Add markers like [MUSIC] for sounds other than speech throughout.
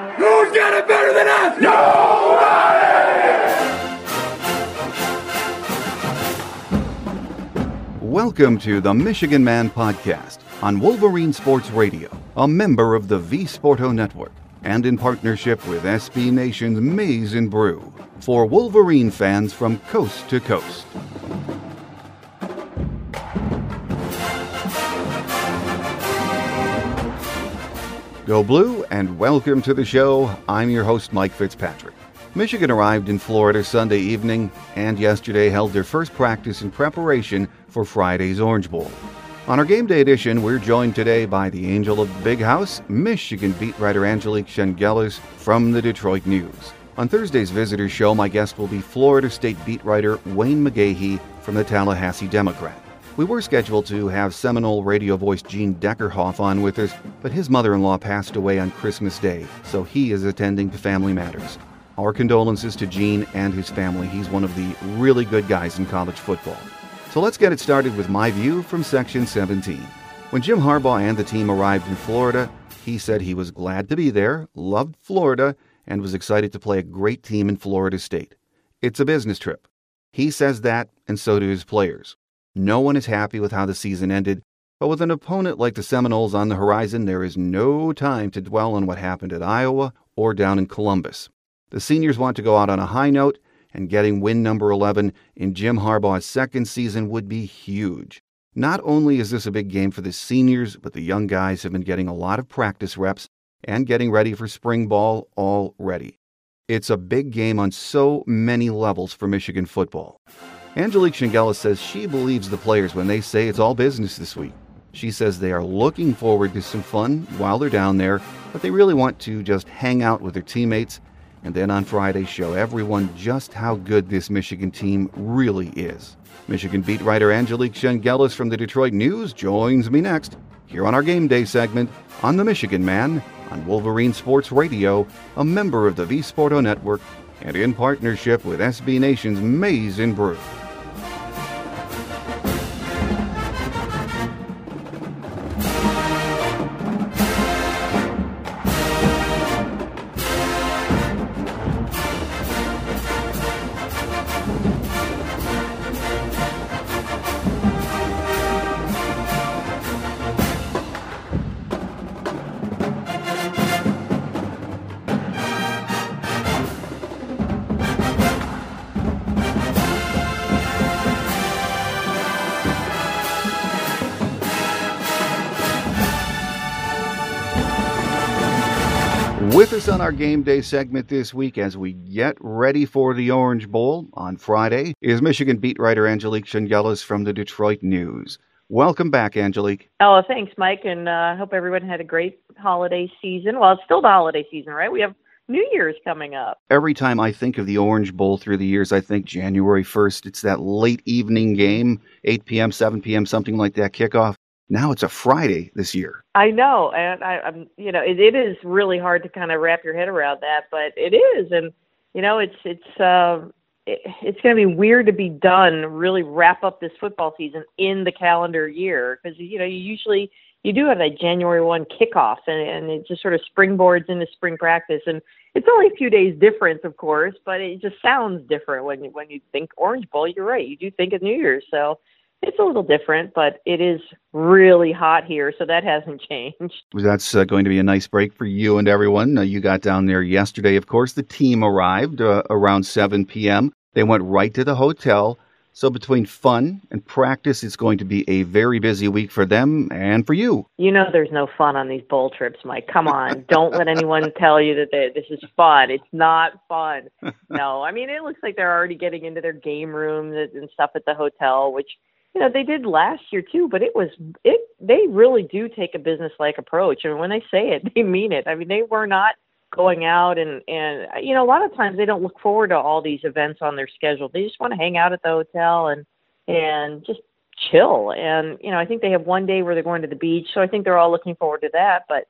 Who's got it better than us? Nobody! Welcome to the Michigan Man Podcast on Wolverine Sports Radio, a member of the V Sporto Network, and in partnership with SB Nation's Maize and Brew for Wolverine fans from coast to coast. Go Blue, and welcome to the show. I'm your host, Mike Fitzpatrick. Michigan arrived in Florida Sunday evening and yesterday held their first practice in preparation for Friday's Orange Bowl. On our game day edition, we're joined today by the angel of the big house, Michigan beat writer Angelique Chengelis from the Detroit News. On Thursday's Visitors Show, my guest will be Florida State beat writer Wayne McGahee from the Tallahassee Democrat. We were scheduled to have Seminole radio voice Gene Deckerhoff on with us, but his mother in law passed away on Christmas Day, so he is attending to family matters. Our condolences to Gene and his family. He's one of the really good guys in college football. So let's get it started with my view from Section 17. When Jim Harbaugh and the team arrived in Florida, he said he was glad to be there, loved Florida, and was excited to play a great team in Florida State. It's a business trip. He says that, and so do his players. No one is happy with how the season ended, but with an opponent like the Seminoles on the horizon, there is no time to dwell on what happened at Iowa or down in Columbus. The seniors want to go out on a high note, and getting win number 11 in Jim Harbaugh's second season would be huge. Not only is this a big game for the seniors, but the young guys have been getting a lot of practice reps and getting ready for spring ball already. It's a big game on so many levels for Michigan football. Angelique Chengelis says she believes the players when they say it's all business this week. She says they are looking forward to some fun while they're down there, but they really want to just hang out with their teammates and then on Friday show everyone just how good this Michigan team really is. Michigan beat writer Angelique Chengelis from the Detroit News joins me next here on our game day segment on the Michigan Man on Wolverine Sports Radio, a member of the V Sporto Network and in partnership with SB Nation's Maize and Brew. Game day segment this week as we get ready for the Orange Bowl on Friday is Michigan beat writer Angelique Chengelis from the Detroit News. Welcome back, Angelique. Oh, thanks, Mike, and I uh, hope everyone had a great holiday season. Well, it's still the holiday season, right? We have New Year's coming up. Every time I think of the Orange Bowl through the years, I think January 1st. It's that late evening game, 8 p.m., 7 p.m., something like that kickoff. Now it's a Friday this year. I know, and I, I'm, you know, it, it is really hard to kind of wrap your head around that, but it is, and you know, it's it's uh, it, it's going to be weird to be done, really wrap up this football season in the calendar year because you know you usually you do have that January one kickoff, and and it just sort of springboards into spring practice, and it's only a few days difference, of course, but it just sounds different when you when you think Orange Bowl. You're right, you do think of New Year's, so it's a little different, but it is really hot here, so that hasn't [LAUGHS] changed. That's uh, going to be a nice break for you and everyone. Uh, you got down there yesterday, of course. The team arrived uh, around 7 p.m. They went right to the hotel. So between fun and practice, it's going to be a very busy week for them and for you. You know, there's no fun on these bowl trips, Mike. Come on, [LAUGHS] don't let anyone tell you that they, this is fun. It's not fun. [LAUGHS] No, I mean it looks like they're already getting into their game rooms and stuff at the hotel, which you know they did last year too. But it was it. They really do take a business like approach, and when they say it, [LAUGHS] they mean it. I mean, they were not going out and and you know a lot of times they don't look forward to all these events on their schedule they just want to hang out at the hotel and and just chill and you know i think they have one day where they're going to the beach so i think they're all looking forward to that but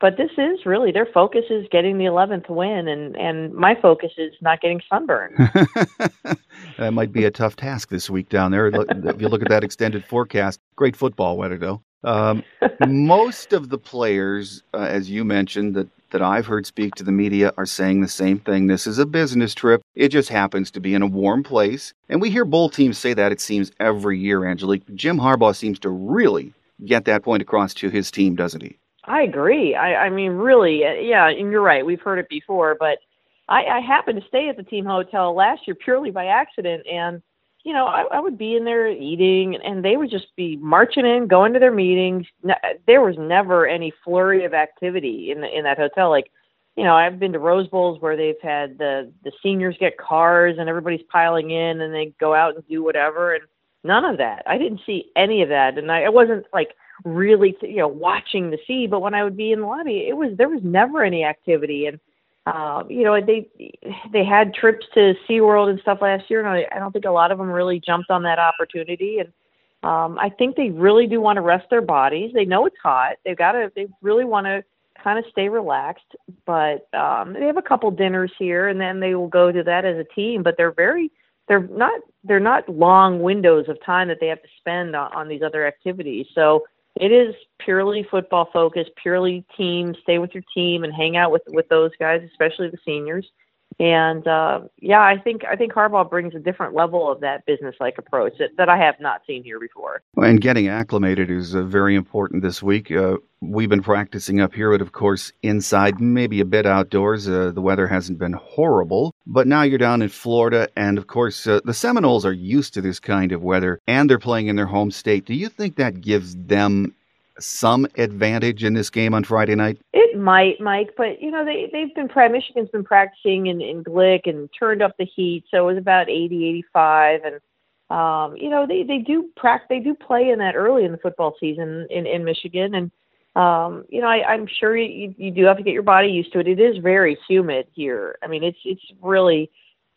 but this is really their focus is getting the 11th win and and my focus is not getting sunburned [LAUGHS] that might be a tough task this week down there if you look at that extended forecast great football weather though um, most of the players, uh, as you mentioned, that, that I've heard speak to the media are saying the same thing. This is a business trip. It just happens to be in a warm place. And we hear bowl teams say that, it seems, every year, Angelique. Jim Harbaugh seems to really get that point across to his team, doesn't he? I agree. I, I mean, really, uh, yeah, and you're right. We've heard it before, but I, I happened to stay at the team hotel last year purely by accident. And you know, I, I would be in there eating, and they would just be marching in, going to their meetings. There was never any flurry of activity in the, in that hotel. Like, you know, I've been to Rose Bowls where they've had the the seniors get cars and everybody's piling in, and they go out and do whatever, and none of that. I didn't see any of that, and I, I wasn't like really, you know, watching the sea. But when I would be in the lobby, it was there was never any activity, and um, you know, they they had trips to SeaWorld and stuff last year, and I, I don't think a lot of them really jumped on that opportunity. And um, I think they really do want to rest their bodies. They know it's hot. They've got to. They really want to kind of stay relaxed. But um, they have a couple dinners here, and then they will go to that as a team. But they're very they're not they're not long windows of time that they have to spend on, on these other activities. So it is purely football focused, purely team. Stay with your team and hang out with with those guys, especially the seniors. And uh, yeah, I think I think Harbaugh brings a different level of that business-like approach that, that I have not seen here before. And getting acclimated is uh, very important this week. Uh, we've been practicing up here, but of course inside, maybe a bit outdoors. Uh, the weather hasn't been horrible, but now you're down in Florida, and of course uh, the Seminoles are used to this kind of weather, and they're playing in their home state. Do you think that gives them some advantage in this game on Friday night? It might, Mike, but you know they they've been Michigan's been practicing in in Glick and turned up the heat, so it was about 80, 85, and um, you know they they do practice they do play in that early in the football season in in Michigan, and um, you know I, I'm sure you you do have to get your body used to it. It is very humid here. I mean it's it's really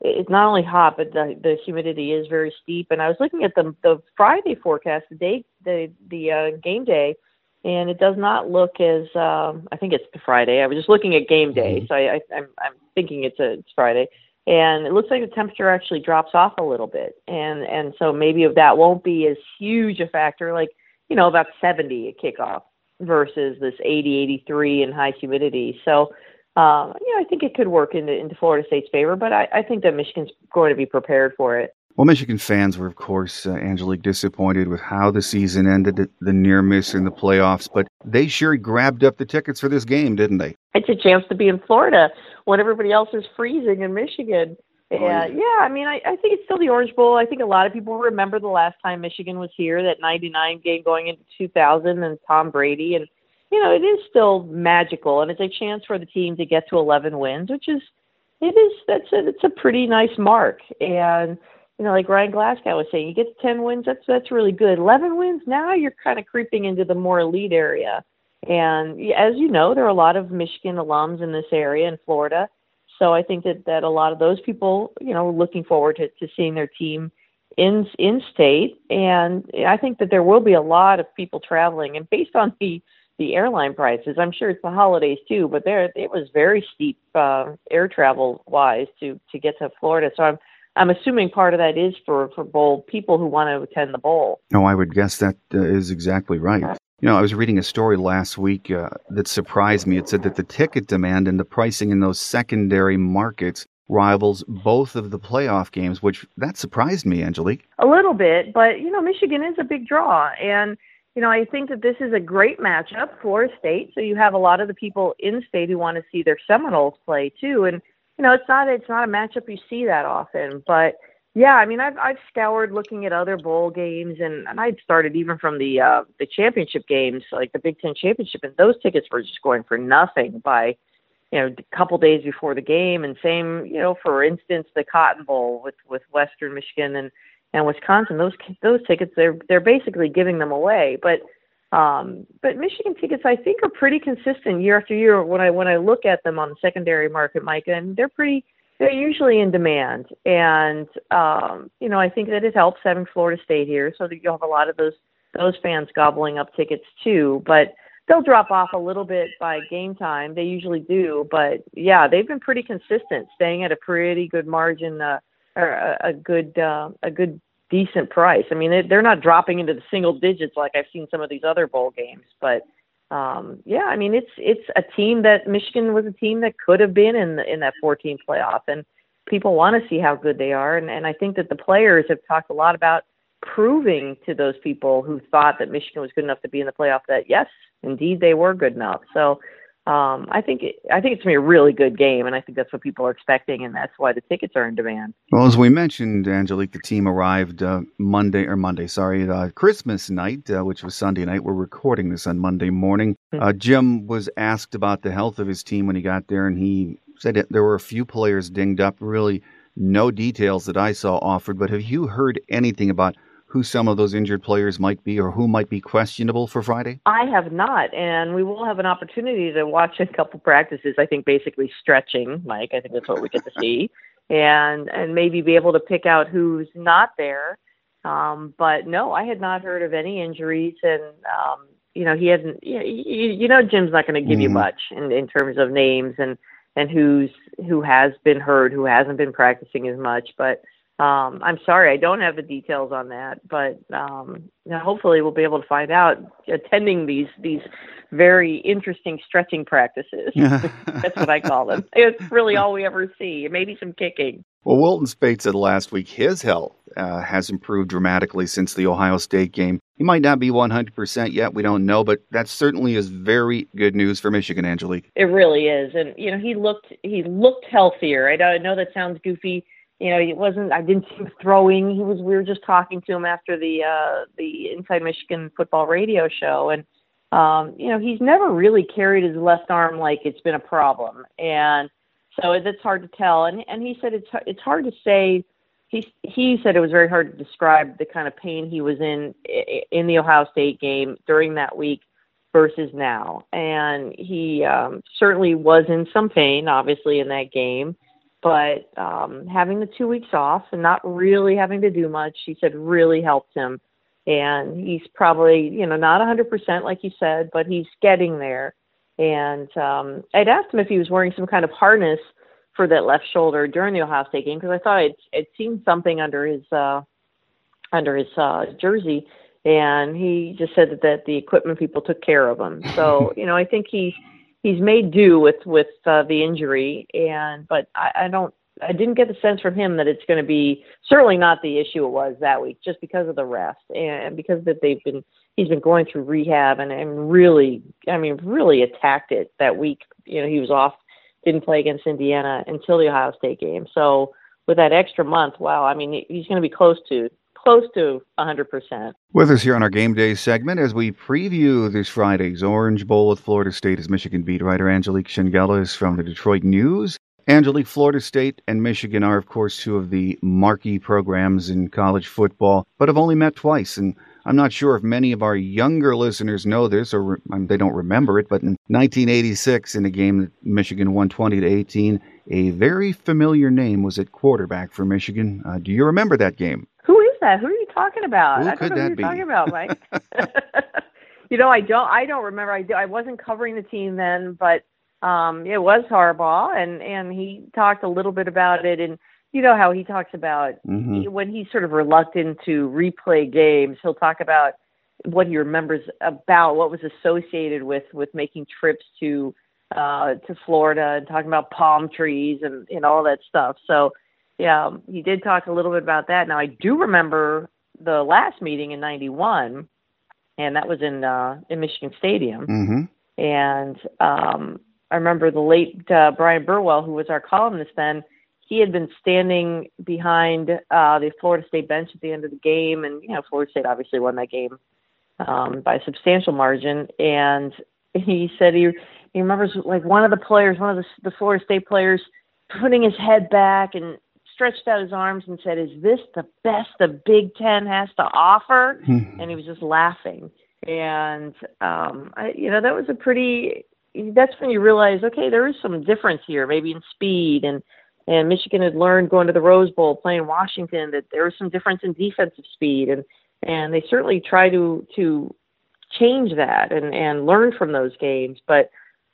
it's not only hot, but the the humidity is very steep. And I was looking at the the Friday forecast, the day the the uh, game day and it does not look as um, I think it's Friday. I was just looking at game day, mm-hmm. so I, I, I'm I'm thinking it's a it's Friday, and it looks like the temperature actually drops off a little bit, and and so maybe that won't be as huge a factor, like you know about 70 at kickoff versus this 80, 83 and high humidity. So. Um, yeah, I think it could work into, into Florida State's favor, but I, I think that Michigan's going to be prepared for it. Well, Michigan fans were, of course, uh, Angelique, disappointed with how the season ended, the near miss in the playoffs, but they sure grabbed up the tickets for this game, didn't they? It's a chance to be in Florida when everybody else is freezing in Michigan. Oh, yeah, yeah. I mean, I, I think it's still the Orange Bowl. I think a lot of people remember the last time Michigan was here, that '99 game going into 2000, and Tom Brady, and you know, it is still magical, and it's a chance for the team to get to 11 wins, which is, it is that's a, it's a pretty nice mark, and you know, like Ryan Glasgow was saying, you get to 10 wins, that's that's really good. 11 wins, now you're kind of creeping into the more elite area. And as you know, there are a lot of Michigan alums in this area in Florida. So I think that, that a lot of those people, you know, looking forward to, to seeing their team in in state. And I think that there will be a lot of people traveling. And based on the the airline prices, I'm sure it's the holidays too, but there it was very steep uh, air travel wise to to get to Florida. So I'm I'm assuming part of that is for for bowl people who want to attend the bowl. No, I would guess that uh, is exactly right. You know, I was reading a story last week uh, that surprised me. It said that the ticket demand and the pricing in those secondary markets rivals both of the playoff games, which that surprised me, Angelique. A little bit, but you know, Michigan is a big draw and you know, I think that this is a great matchup for state. So you have a lot of the people in state who want to see their Seminoles play too. And you know, it's not it's not a matchup you see that often, but yeah, I mean, I've I've scoured looking at other bowl games, and and I'd started even from the uh, the championship games, like the Big Ten championship, and those tickets were just going for nothing by, you know, a couple days before the game, and same, you know, for instance, the Cotton Bowl with with Western Michigan and and Wisconsin, those those tickets they're they're basically giving them away, but um, but Michigan tickets I think are pretty consistent year after year when I when I look at them on the secondary market, Mike, and they're pretty they're usually in demand. And um, you know, I think that it helps having Florida State here, so that you'll have a lot of those those fans gobbling up tickets too. But they'll drop off a little bit by game time. They usually do, but yeah, they've been pretty consistent, staying at a pretty good margin, uh, or a, a good uh, a good decent price. I mean, they, they're not dropping into the single digits like I've seen some of these other bowl games, but um, yeah, I mean it's it's a team that Michigan was a team that could have been in the, in that 14 playoff, and people want to see how good they are, and and I think that the players have talked a lot about proving to those people who thought that Michigan was good enough to be in the playoff that yes, indeed they were good enough. So um, I think it, I think it's gonna be a really good game, and I think that's what people are expecting, and that's why the tickets are in demand. Well, as we mentioned, Angelique, the team arrived uh, Monday or Monday, sorry, uh, Christmas night, uh, which was Sunday night. We're recording this on Monday morning. Mm-hmm. Uh, Jim was asked about the health of his team when he got there, and he said there were a few players dinged up. Really, no details that I saw offered. But have you heard anything about? Who some of those injured players might be or who might be questionable for Friday? I have not, and we will have an opportunity to watch a couple practices. I think basically stretching, Mike. I think that's what we get to see, [LAUGHS] and and maybe be able to pick out who's not there. Um, but no, I had not heard of any injuries, and um, you know he hasn't. You, you know, Jim's not going to give mm-hmm. you much in in terms of names and and who's who has been hurt, who hasn't been practicing as much, but um, I'm sorry, I don't have the details on that, but um, you know, hopefully we'll be able to find out attending these these very interesting stretching practices. [LAUGHS] That's what I call them. It's really all we ever see. Maybe some kicking. Well, Wilton Speight said last week his health uh, has improved dramatically since the Ohio State game. He might not be 100% yet, we don't know, but that certainly is very good news for Michigan, Angelique. It really is, and you know he looked he looked healthier. I know that sounds goofy you know, he wasn't. I didn't see him throwing. He was. We were just talking to him after the uh, the Inside Michigan Football Radio show, and um, you know, he's never really carried his left arm like it's been a problem, and so it's hard to tell. And and he said it's it's hard to say. He he said it was very hard to describe the kind of pain he was in in the Ohio State game during that week versus now, and he um, certainly was in some pain, obviously, in that game but um, having the two weeks off and not really having to do much, he said, really helped him. And he's probably, you know, not 100% like you said, but he's getting there. And um, I'd asked him if he was wearing some kind of harness for that left shoulder during the Ohio State game because I thought I'd, I'd seen something under his uh, under his uh, jersey, and he just said that, that the equipment people took care of him. So [LAUGHS] you know, I think he's he's made do with with uh, the injury, and but I, I don't. I didn't get the sense from him that it's going to be certainly not the issue it was that week, just because of the rest and because that they've been he's been going through rehab and, and really, I mean, really attacked it that week. You know, he was off, didn't play against Indiana until the Ohio State game. So with that extra month, wow, I mean, he's going to be close to close to 100%. With us here on our Game Day segment as we preview this Friday's Orange Bowl with Florida State is Michigan beat writer Angelique Chengelis from the Detroit News. Angelique, Florida State and Michigan are, of course, two of the marquee programs in college football, but have only met twice. And I'm not sure if many of our younger listeners know this or re- they don't remember it, but in 1986, in a game that Michigan won 20 to 18, a very familiar name was at quarterback for Michigan. Uh, do you remember that game? That? Who are you talking about? Who I could don't know that who be? you're talking about, Mike. [LAUGHS] [LAUGHS] you know, I don't. I don't remember. I do, I wasn't covering the team then, but um, it was Harbaugh, and and he talked a little bit about it, and you know how he talks about mm-hmm. when he's sort of reluctant to replay games. He'll talk about what he remembers about what was associated with with making trips to uh, to Florida and talking about palm trees and and all that stuff. So yeah, he did talk a little bit about that. Now I do remember the last meeting in '91, and that was in uh, in Michigan Stadium. Mm-hmm. And um, I remember the late uh, Bryan Burwell, who was our columnist then. He had been standing behind uh, the Florida State bench at the end of the game, and you know Florida State obviously won that game um, by a substantial margin. And he said he he remembers like one of the players, one of the, the Florida State players, putting his head back and stretched out his arms and said, "Is this the best the Big Ten has to offer?" and he was just laughing. And um, I, you know that was a pretty. That's when you realize, okay, there is some difference here, maybe in speed and and Michigan had learned going to the Rose Bowl, playing Washington, that there was some difference in defensive speed, and and they certainly try to to change that and and learn from those games. But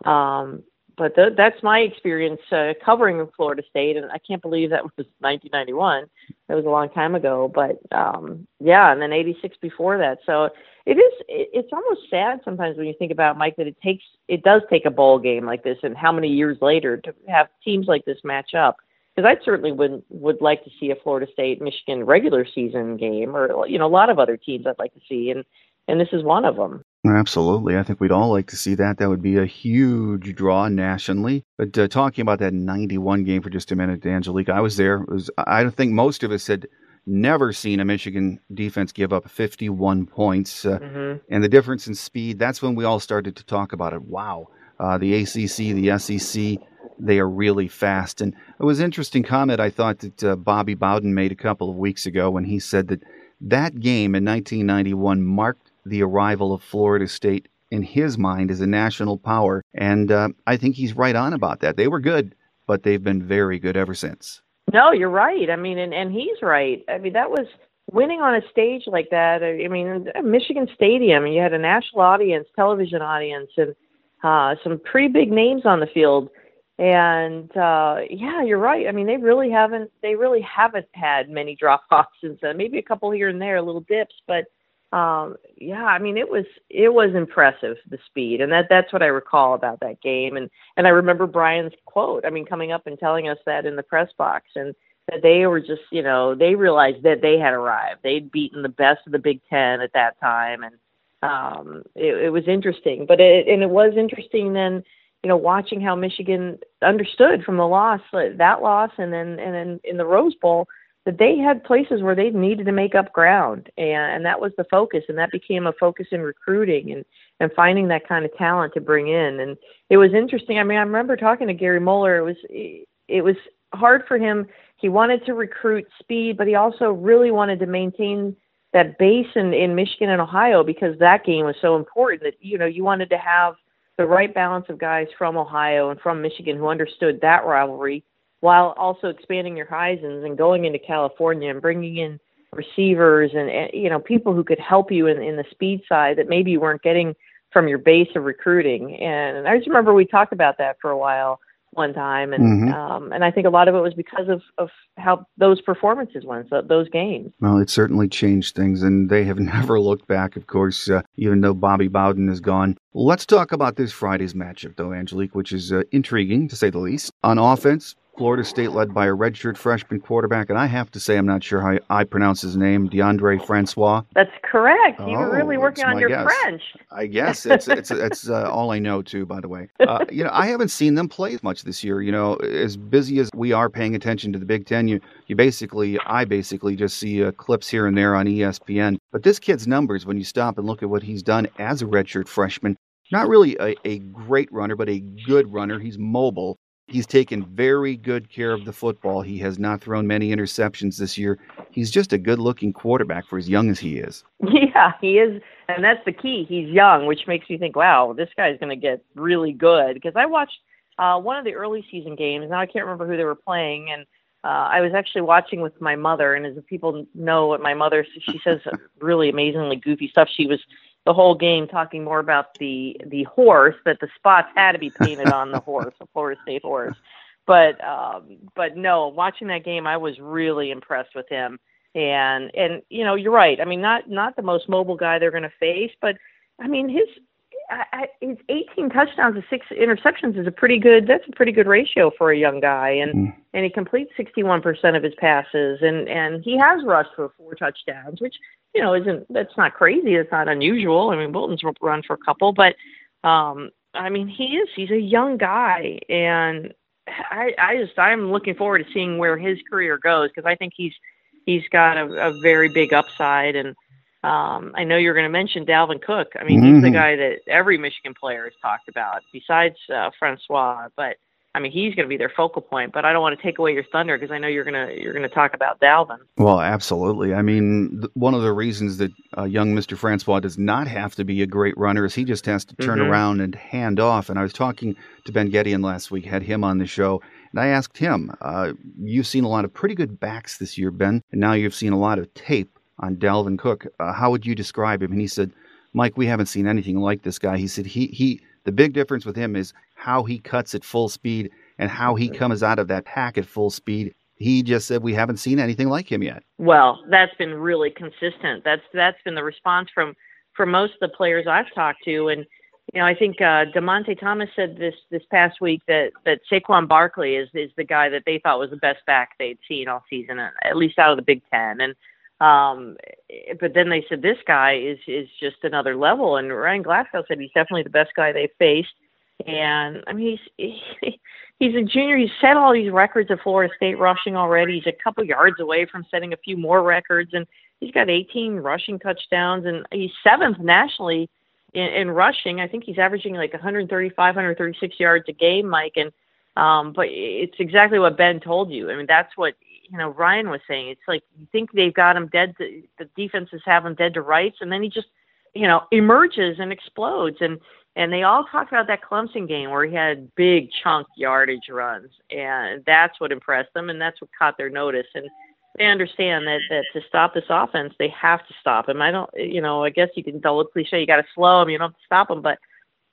um, but th- that's my experience uh, covering Florida State, and I can't believe that was [LAUGHS] 1991. That was a long time ago, but um, yeah, and then '86 before that. So it is. It, it's almost sad sometimes when you think about Mike that it takes. It does take a bowl game like this, and how many years later to have teams like this match up. Because I certainly would would like to see a Florida State Michigan regular season game, or you know a lot of other teams I'd like to see, and and this is one of them. Absolutely. I think we'd all like to see that. That would be a huge draw nationally. But uh, talking about that 91 game for just a minute, Angelique, I was there. It was, I don't think most of us had never seen a Michigan defense give up 51 points. Uh, mm-hmm. And the difference in speed, that's when we all started to talk about it. Wow. Uh, the ACC, the SEC, they are really fast. And it was an interesting comment I thought that uh, Bobby Bowden made a couple of weeks ago when he said that that game in 1991 marked the arrival of Florida State in his mind as a national power. And uh, I think he's right on about that. They were good, but they've been very good ever since. No, you're right. I mean, and, and he's right. I mean, that was winning on a stage like that. I mean, Michigan Stadium, you had a national audience, television audience, and uh, some pretty big names on the field. And uh, yeah, you're right. I mean, they really haven't they really haven't had many drop offs since then. Maybe a couple here and there, little dips, but um yeah i mean it was it was impressive the speed and that that's what i recall about that game and and i remember brian's quote i mean coming up and telling us that in the press box and that they were just you know they realized that they had arrived. They'd beaten the best of the big ten at that time and um it, it was interesting but it and it was interesting then you know watching how michigan understood from the loss that loss and then and then in the rose bowl that they had places where they needed to make up ground and, and that was the focus and that became a focus in recruiting and and finding that kind of talent to bring in. And it was interesting i mean i remember talking to gary moeller it was it was hard for him. He wanted to recruit speed but he also really wanted to maintain that base in in michigan and ohio because that game was so important that you know you wanted to have the right balance of guys from ohio and from michigan who understood that rivalry while also expanding your horizons and going into California and bringing in receivers and, you know people who could help you in, in the speed side that maybe you weren't getting from your base of recruiting. And I just remember we talked about that for a while one time, and Mhm. um, and I think a lot of it was because of of how those performances went, so those games. Well, it certainly changed things, and they have [LAUGHS] never looked back, of course, uh, even though Bobby Bowden is gone. Let's talk about this Friday's matchup, though, Angelique, which is uh, intriguing, to say the least. On offense, Florida State led by a redshirt freshman quarterback, and I have to say I'm not sure how I pronounce his name, Deondre Francois. That's correct. You were Oh, really working on your guess. French. I guess it's it's it's uh, [LAUGHS] all I know too. By the way, uh, you know I haven't seen them play much this year. You know, as busy as we are paying attention to the Big Ten, you you basically I basically just see uh, clips here and there on ESPN. But this kid's numbers, when you stop and look at what he's done as a redshirt freshman, not really a, a great runner, but a good runner. He's mobile. He's taken very good care of the football. He has not thrown many interceptions this year. He's just a good looking quarterback for as young as he is. [LAUGHS] Yeah, he is, and that's the key. He's young, which makes me think, wow, this guy's going to get really good. Because I watched uh, one of the early season games. Now I can't remember who they were playing, and uh, I was actually watching with my mother. And as people know, what my mother she says [LAUGHS] really amazingly goofy stuff. She was the whole game talking more about the the horse that the spots had to be painted on the [LAUGHS] horse, the Florida State horse. But um, but no, watching that game, I was really impressed with him. And and you know, you're right. I mean, not not the most mobile guy they're going to face, but I mean, his I, I, his 18 touchdowns and six interceptions is a pretty good. That's a pretty good ratio for a young guy, and mm. and he completes 61% of his passes, and and he has rushed for four touchdowns, which you know isn't that's not crazy. It's not unusual. I mean, Wilton's run for a couple, but um, I mean, he is. He's a young guy, and I I just I'm looking forward to seeing where his career goes because I think he's he's got a, a very big upside and um, I know you're going to mention Dalvin Cook. I mean, mm-hmm. he's the mm-hmm. guy that every Michigan player has talked about, besides uh, Francois. But I mean, he's going to be their focal point. But I don't want to take away your thunder because I know you're going to you're going to talk about Dalvin. Well, absolutely. I mean, th- one of the reasons that uh, young Mr. Francois does not have to be a great runner is he just has to turn mm-hmm. around and hand off. And I was talking to Ben Gedeon last week, had him on the show. And I asked him, uh, You've seen a lot of pretty good backs this year, Ben, and now you've seen a lot of tape on Dalvin Cook. Uh, how would you describe him? And he said, Mike, we haven't seen anything like this guy. He said he he the big difference with him is how he cuts at full speed and how he comes out of that pack at full speed. He just said we haven't seen anything like him yet. Well, that's been really consistent. That's that's been the response from from most of the players I've talked to, and you know I think uh, Dymonte Thomas said this this past week that that Saquon Barkley is is the guy that they thought was the best back they'd seen all season, at least out of the Big Ten, and um, but then they said this guy is is just another level, and Ryan Glasgow said he's definitely the best guy they faced. And I mean, he's he, [LAUGHS] he's a junior. He's set all these records at Florida State rushing already. He's a couple yards away from setting a few more records, and he's got 18 rushing touchdowns, and he's seventh nationally in, in rushing. I think he's averaging like 135, 136 yards a game, Mike. And um, but it's exactly what Ben told you. I mean, that's what you know Ryan was saying. It's like you think they've got him dead. To, the defenses have him dead to rights, and then he just you know emerges and explodes. And and they all talked about that Clemson game where he had big chunk yardage runs, and that's what impressed them, and that's what caught their notice. And they understand that that to stop this offense, they have to stop him. I don't, you know, I guess you can tell cliche, you got to slow him, you don't have to stop him, but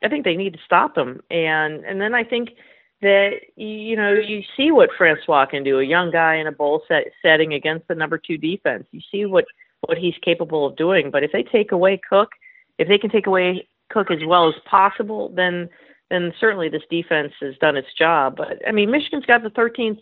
I think they need to stop him. And and then I think that you know you see what Francois can do, a young guy in a bowl set, setting against the number two defense. You see what what he's capable of doing. But if they take away Cook, if they can take away Cook as well as possible, then then certainly this defense has done its job. But I mean, Michigan's got the 13th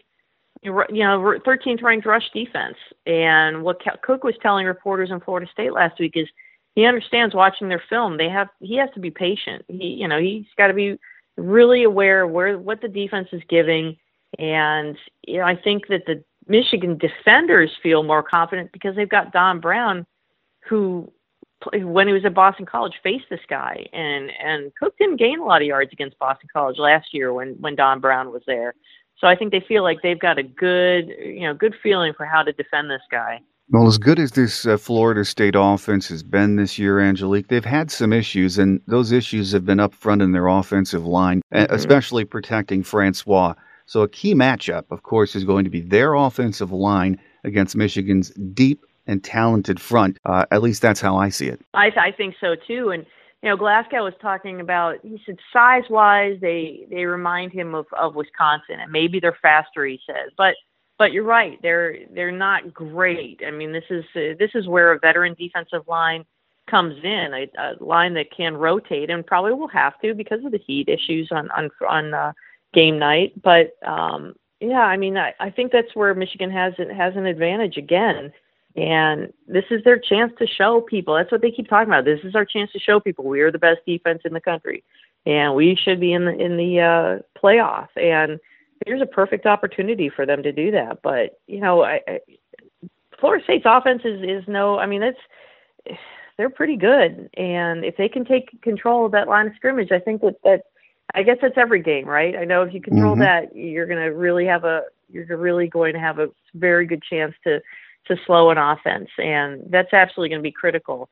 you know 13th ranked rush defense, and what Cook was telling reporters in Florida State last week is he understands watching their film. They have he has to be patient. He you know he's got to be really aware where what the defense is giving, and you know I think that the Michigan defenders feel more confident because they've got Don Brown, who when he was at Boston College faced this guy, and and Cook didn't gain a lot of yards against Boston College last year when when Don Brown was there. So I think they feel like they've got a good you know good feeling for how to defend this guy. Well, as good as this uh, Florida State offense has been this year, Angelique, they've had some issues, and those issues have been up front in their offensive line, mm-hmm. especially protecting Francois. So, a key matchup, of course, is going to be their offensive line against Michigan's deep and talented front. Uh, at least that's how I see it. I, th- I think so too. And you know, Glasgow was talking about. He said size wise, they they remind him of of Wisconsin, and maybe they're faster. He says, but but you're right. They're they're not great. I mean, this is uh, this is where a veteran defensive line comes in, a, a line that can rotate and probably will have to because of the heat issues on on on uh, game night. But um, yeah, I mean, I, I think that's where Michigan has has an advantage again. And this is their chance to show people. That's what they keep talking about. This is our chance to show people we are the best defense in the country, and we should be in the in the uh, playoff. And here's a perfect opportunity for them to do that. But you know, I, I, Florida State's offense is is no. I mean, it's they're pretty good, and if they can take control of that line of scrimmage, I think that that I guess that's every game, right? I know if you control mm-hmm. that, you're going to really have a you're really going to have a very good chance to to slow an offense, and that's absolutely going to be critical.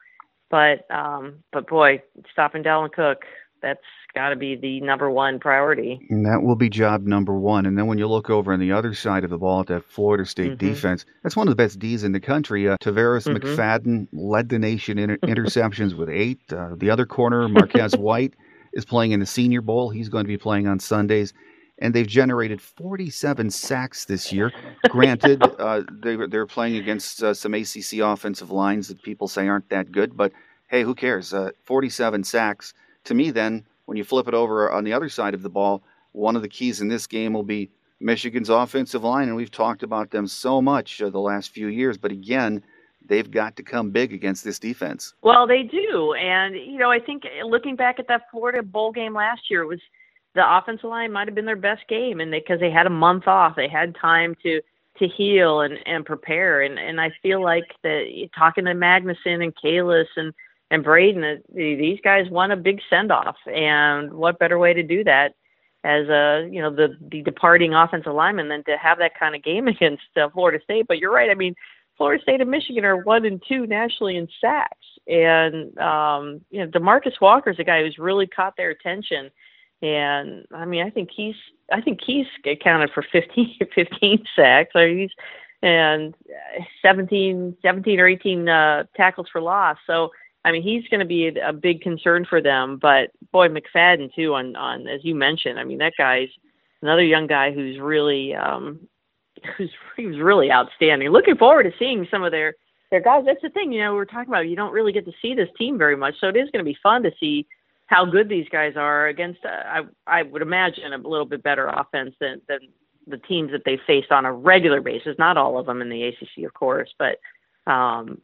But um, but boy, stopping Dalvin Cook, that's got to be the number one priority. And that will be job number one. And then when you look over on the other side of the ball at that Florida State mm-hmm. defense, that's one of the best D's in the country. Uh, Tarvarus mm-hmm. McFadden led the nation in [LAUGHS] interceptions with eight. Uh, the other corner, Marquez White, is playing in the Senior Bowl. He's going to be playing on Sundays. And they've generated 47 sacks this year. Granted, [LAUGHS] uh, they, they're playing against uh, some ACC offensive lines that people say aren't that good, but hey, who cares? Uh, 47 sacks to me, then when you flip it over on the other side of the ball, one of the keys in this game will be Michigan's offensive line, and we've talked about them so much uh, the last few years. But again, they've got to come big against this defense. Well, they do, and you know, I think eh, looking back at that Florida bowl game last year, it was the offensive line might have been their best game, and because they, they had a month off, they had time to to heal and and prepare, and and I feel like that eh, talking to Magnuson and Kalis and and Braden, eh, these guys want a big send off, and what better way to do that as a you know the the departing offensive lineman than to have that kind of game [LAUGHS] against uh, Florida State. But you're right. I mean, Florida State and Michigan are one and two nationally in sacks, and um, you know Demarcus Walker is a guy who's really caught their attention. And I mean, I think he's I think he's accounted for 15, [LAUGHS] 15 sacks. He's and 17, 17 or 18 uh, tackles for loss. So I mean, he's going to be a, a big concern for them. But boy, McFadden too. On on as you mentioned, I mean, that guy's another young guy who's really um, [LAUGHS] who's who's really outstanding. Looking forward to seeing some of their their guys. That's the thing, you know, we're talking about. You don't really get to see this team very much, so it is going to be fun to see how good these guys are against. Uh, I I would imagine a little bit better offense than than the teams that they face on a regular basis. Not all of them in the ACC, of course, but um,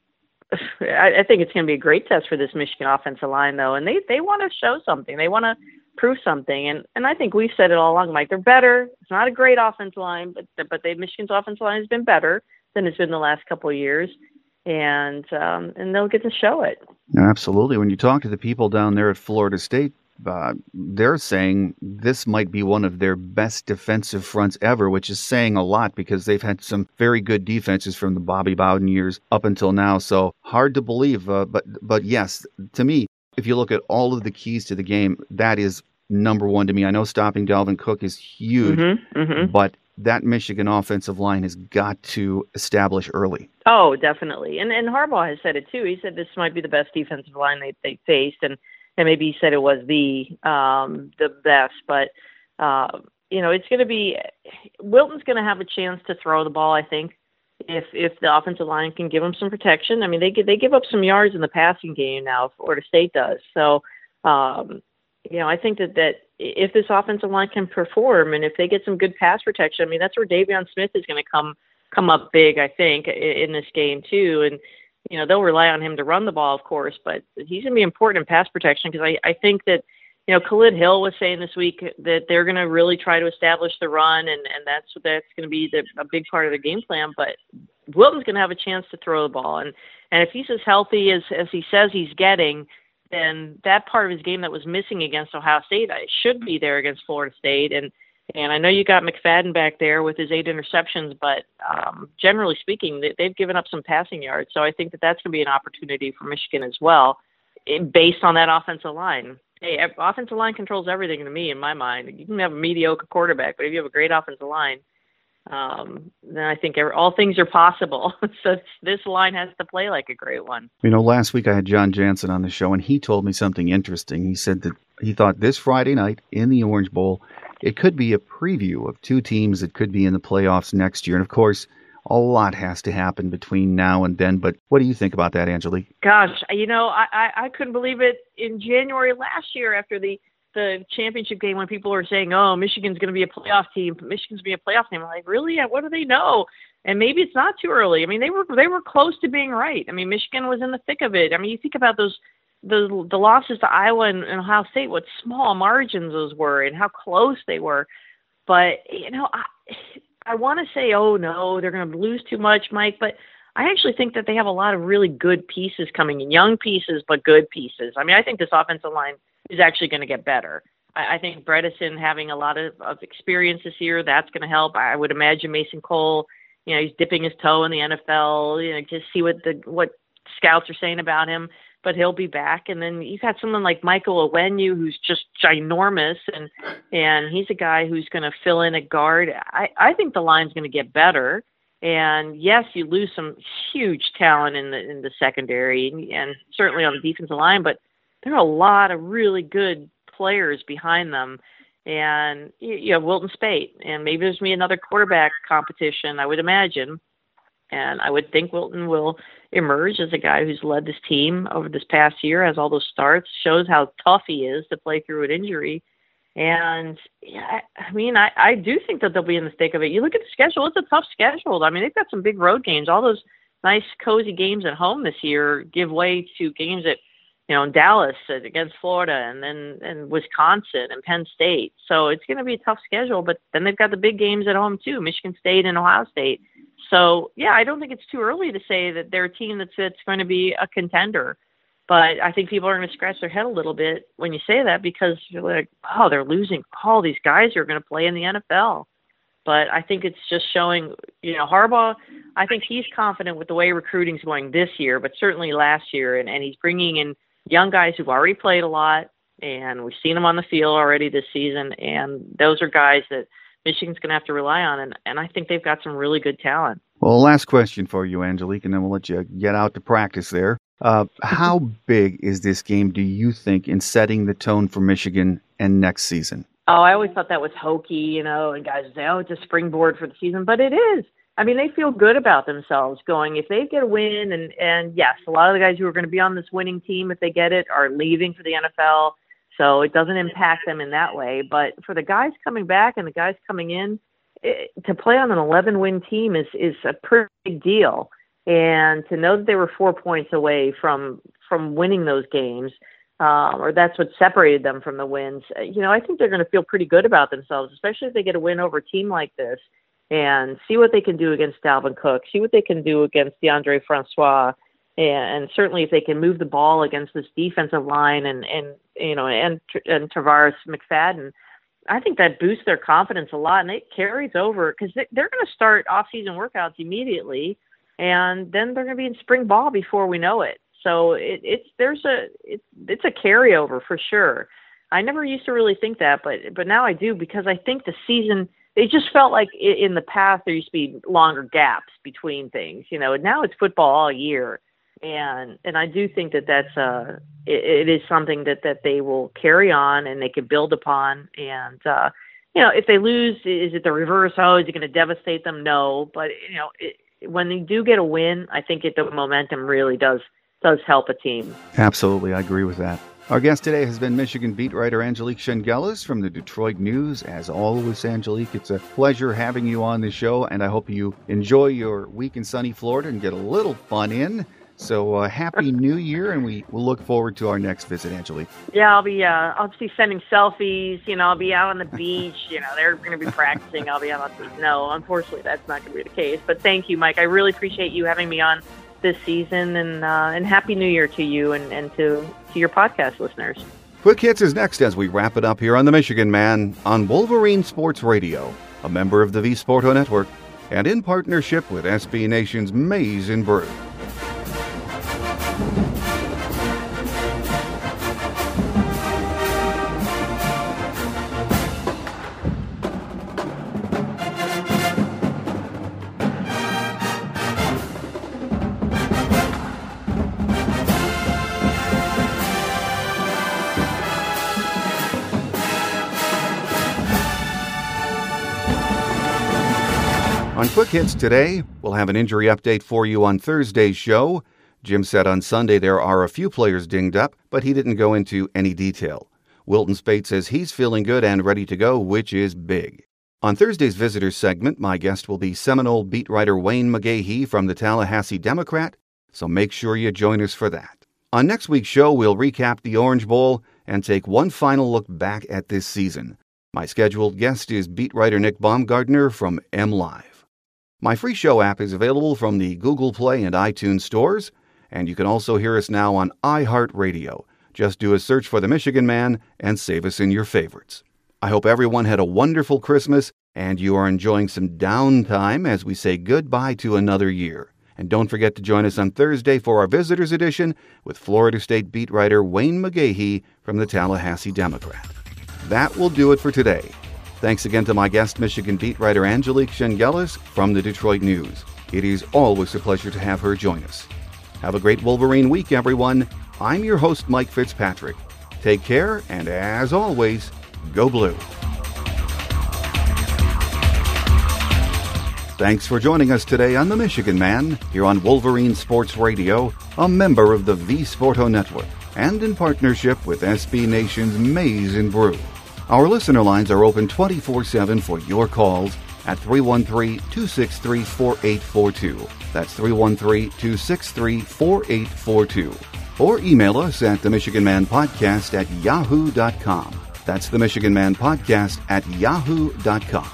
[LAUGHS] I, I think it's going to be a great test for this Michigan offensive line, though, and they they want to show something. They want to prove something, and and I think we've said it all along, Mike. They're better. It's not a great offensive line, but but they Michigan's offensive line has been better than it's been the last couple of years, and um, and they'll get to show it. Absolutely. When you talk to the people down there at Florida State, uh, they're saying this might be one of their best defensive fronts ever, which is saying a lot because they've had some very good defenses from the Bobby Bowden years up until now. So hard to believe, uh, but but yes, to me, if you look at all of the keys to the game, that is number one to me. I know stopping Dalvin Cook is huge, mm-hmm, mm-hmm. but that Michigan offensive line has got to establish early. Oh, definitely. And and Harbaugh has said it too. He said this might be the best defensive line they they faced, and and maybe he said it was the um, the best, but uh, you know it's going to be Wilton's going to have a chance to throw the ball. I think if if the offensive line can give them some protection. I mean they they give up some yards in the passing game now. Florida State does so. Um, you know, I think that that if this offensive line can perform and if they get some good pass protection, I mean that's where De'Veon Smith is going to come come up big. I think in this game too, and you know, they'll rely on him to run the ball, of course, but he's going to be important in pass protection because I, I think that, you know, Khalid Hill was saying this week that they're going to really try to establish the run, and, and that's that's going to be the, a big part of the game plan. But Wilton's going to have a chance to throw the ball, and and if he's as healthy as as he says he's getting, then that part of his game that was missing against Ohio State should be there against Florida State, and and I know you got McFadden back there with his eight interceptions, but um, generally speaking, they, they've given up some passing yards. So I think that that's going to be an opportunity for Michigan as well, based on that offensive line. Hey, offensive line controls everything to me in my mind. You can have a mediocre quarterback, but if you have a great offensive line, um, then I think every, all things are possible. [LAUGHS] so this line has to play like a great one. You know, last week I had Jon Jansen on the show, and he told me something interesting. He said that he thought this Friday night in the Orange Bowl – it could be a preview of two teams that could be in the playoffs next year. And of course, a lot has to happen between now and then. But what do you think about that, Angelique? Gosh, you know, I, I, I couldn't believe it in January last year after the the championship game when people were saying, "Oh, Michigan's going to be a playoff team. Michigan's going to be a playoff team." I'm like, really? Uh, what do they know? And maybe it's not too early. I mean, they were they were close to being right. I mean, Michigan was in the thick of it. I mean, you think about those the the losses to Iowa and, and Ohio State, what small margins those were, and how close they were. But you know, I I want to say, oh no, they're going to lose too much, Mike. But I actually think that they have a lot of really good pieces coming in, young pieces, but good pieces. I mean, I think this offensive line is actually going to get better. I, I think Bredeson having a lot of, of experience this year, that's going to help. I would imagine Mason Cole, you know, he's dipping his toe in the NFL, you know, just see what the what scouts are saying about him but he'll be back. And then you've got someone like Michael Onwenu, who's just ginormous, and and he's a guy who's going to fill in a guard. I I think the line's going to get better. And yes, you lose some huge talent in the in the secondary, and, and certainly on the defensive line, but there are a lot of really good players behind them. And you have Wilton Speight, and maybe there's me another quarterback competition. I would imagine And I would think Wilton will emerge as a guy who's led this team over this past year, has all those starts, shows how tough he is to play through an injury. And yeah, I mean, I, I do think that they'll be in the thick of it. You look at the schedule; it's a tough schedule. I mean, they've got some big road games. All those nice, cozy games at home this year give way to games at you know, in Dallas against Florida and then and Wisconsin and Penn State. So it's going to be a tough schedule, but then they've got the big games at home too, Michigan State and Ohio State. So yeah, I don't think it's too early to say that they're a team that's that's going to be a contender. But I think people are going to scratch their head a little bit when you say that because you're like, oh, they're losing all these guys who are going to play in the NFL. But I think it's just showing, you know, Harbaugh. I think he's confident with the way recruiting's going this year, but certainly last year, and, and he's bringing in young guys who've already played a lot, and we've seen them on the field already this season. And those are guys that Michigan's going to have to rely on, and, and I think they've got some really good talent. Well, last question for you, Angelique, and then we'll let you get out to practice there. Uh, how [LAUGHS] big is this game, do you think, in setting the tone for Michigan and next season? Oh, I always thought that was hokey, you know, and guys would say, oh, it's a springboard for the season, but it is. I mean, they feel good about themselves going if they get a win, and and yes, a lot of the guys who are going to be on this winning team, if they get it, are leaving for the NFL, so it doesn't impact them in that way. But for the guys coming back and the guys coming in, it, to play on an 11 win team is is a pretty big deal, and to know that they were four points away from from winning those games. Um, or that's what separated them from the wins. You know, I think they're going to feel pretty good about themselves, especially if they get a win over a team like this and see what they can do against Dalvin Cook, see what they can do against Deondre Francois, and, certainly if they can move the ball against this defensive line and and you know and and Tarvarus McFadden, I think that boosts their confidence a lot, and it carries over because they, they're going to start off-season workouts immediately, and then they're going to be in spring ball before we know it. So it, it's there's a it's it's a carryover for sure. I never used to really think that, but but now I do because I think the season it just felt like in the past there used to be longer gaps between things, you know. Now it's football all year, and and I do think that that's uh it, it is something that that they will carry on and they can build upon. And uh, you know, if they lose, is it the reverse? Oh, is it going to devastate them? No, but you know, it, when they do get a win, I think it, the momentum really does does help a team. Absolutely, I agree with that. Our guest today has been Michigan beat writer Angelique Chengelis from the Detroit News. As always, Angelique, it's a pleasure having you on the show, and I hope you enjoy your week in sunny Florida and get a little fun in. So uh, happy [LAUGHS] New Year, and we will look forward to our next visit, Angelique. Yeah, I'll be uh, I'll be sending selfies. You know, I'll be out on the [LAUGHS] beach. You know, they're going to be practicing. I'll be out on the beach. No, unfortunately, that's not going to be the case. But thank you, Mike. I really appreciate you having me on this season, and uh, and happy New Year to you and, and to to your podcast listeners. Quick Hits is next as we wrap it up here on the Michigan Man on Wolverine Sports Radio, a member of the V Sporto Network, and in partnership with SB Nation's Maize n Brew. Quick Hits today, we'll have an injury update for you on Thursday's show. Jim said on Sunday there are a few players dinged up, but he didn't go into any detail. Wilton Speight says he's feeling good and ready to go, which is big. On Thursday's visitors segment, my guest will be Seminole beat writer Wayne McGahee from the Tallahassee Democrat, so make sure you join us for that. On next week's show, we'll recap the Orange Bowl and take one final look back at this season. My scheduled guest is beat writer Nick Baumgardner from MLive. My free show app is available from the Google Play and iTunes stores, and you can also hear us now on iHeartRadio. Just do a search for The Michigan Man and save us in your favorites. I hope everyone had a wonderful Christmas and you are enjoying some downtime as we say goodbye to another year. And don't forget to join us on Thursday for our Visitors Edition with Florida State beat writer Wayne McGahee from the Tallahassee Democrat. That will do it for today. Thanks again to my guest, Michigan beat writer Angelique Chengelis from the Detroit News. It is always a pleasure to have her join us. Have a great Wolverine week, everyone. I'm your host, Mike Fitzpatrick. Take care, and as always, go blue. Thanks for joining us today on The Michigan Man, here on Wolverine Sports Radio, a member of the V Sporto Network, and in partnership with SB Nation's Maize n Brew. Our listener lines are open 24 7 for your calls at 313 263 4842. That's 313 263 4842. Or email us at the Michigan Man Podcast at yahoo.com. That's the Michigan Man Podcast at yahoo.com.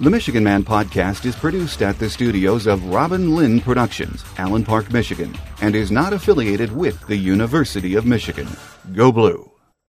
The Michigan Man podcast is produced at the studios of Robin Lynn Productions, Allen Park, Michigan, and is not affiliated with the University of Michigan. Go Blue!